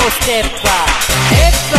disco steppa.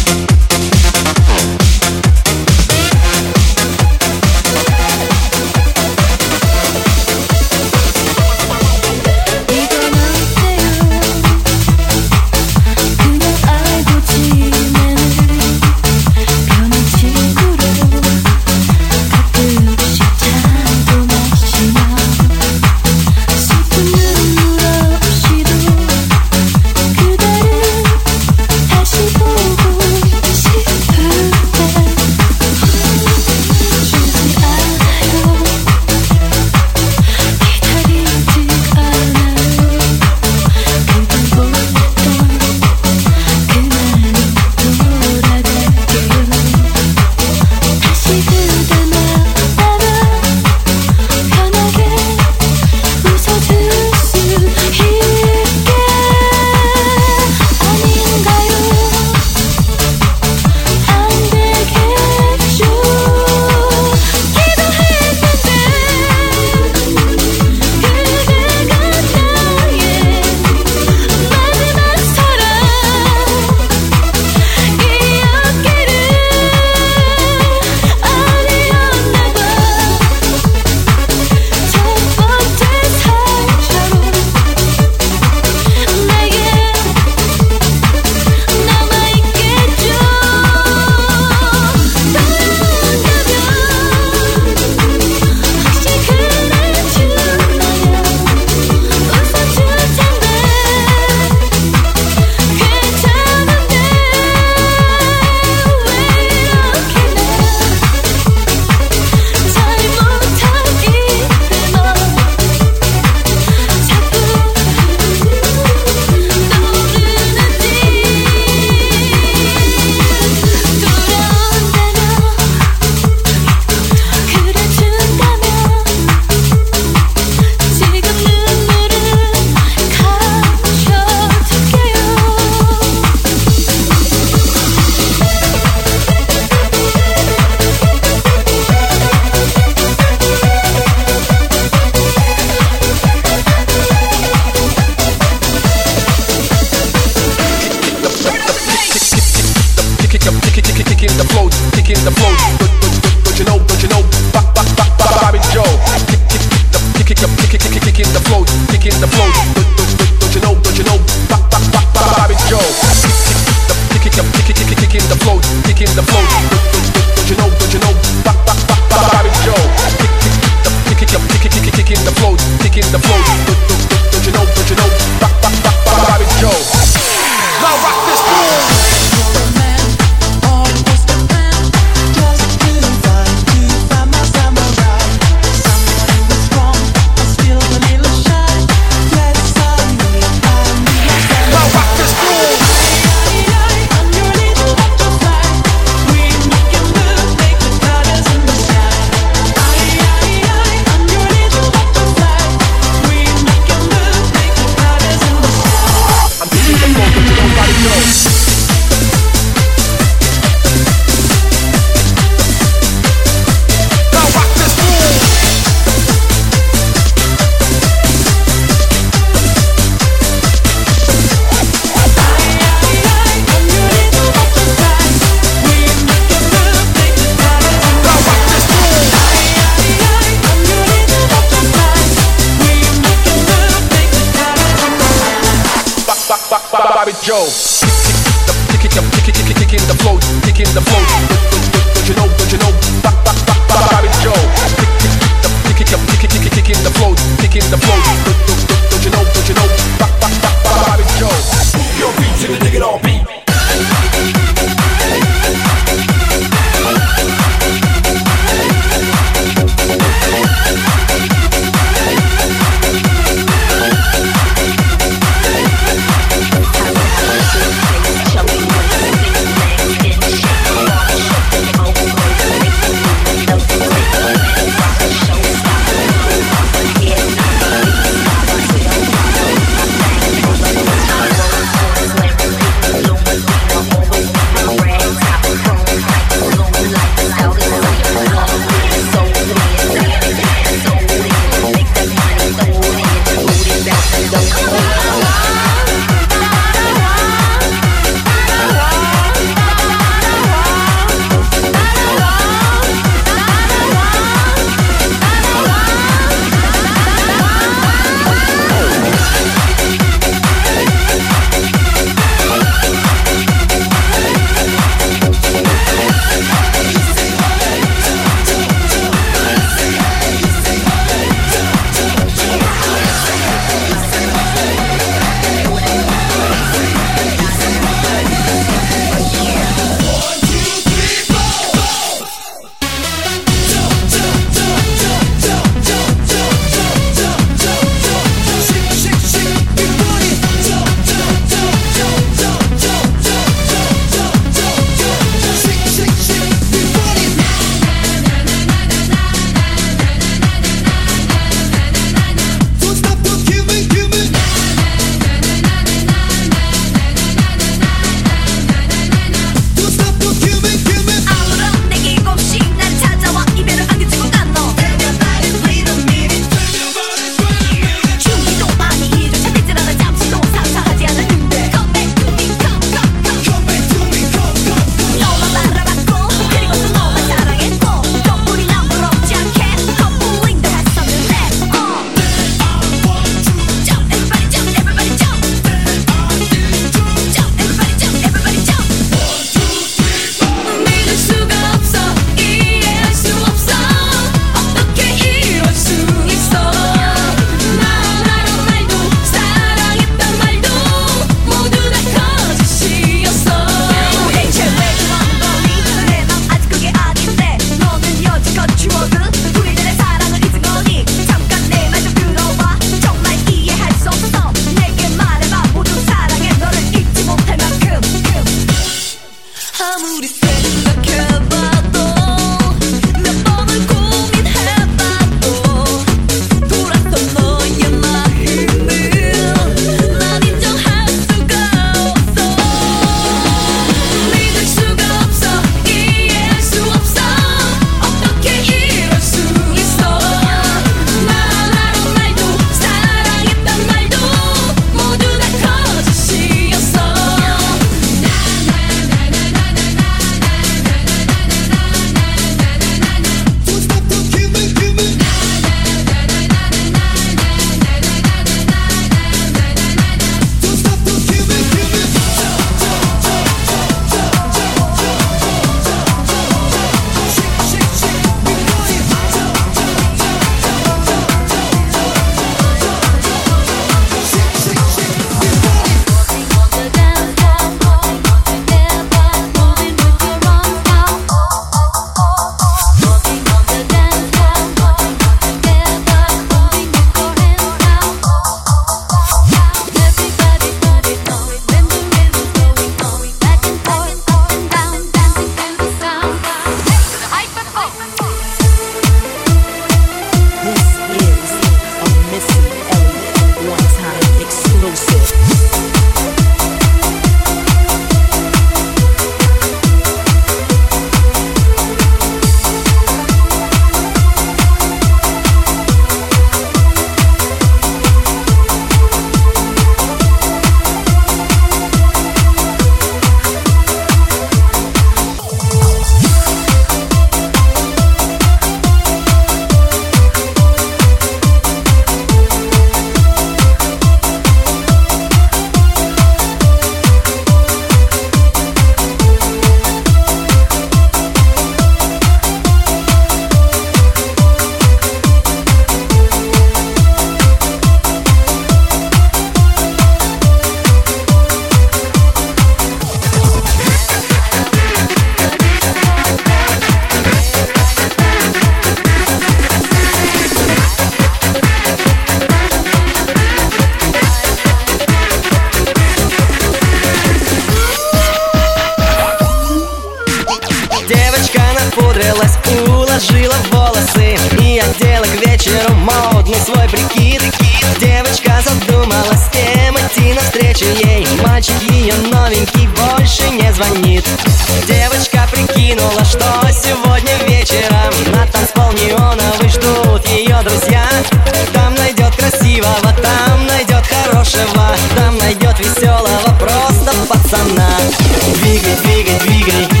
गई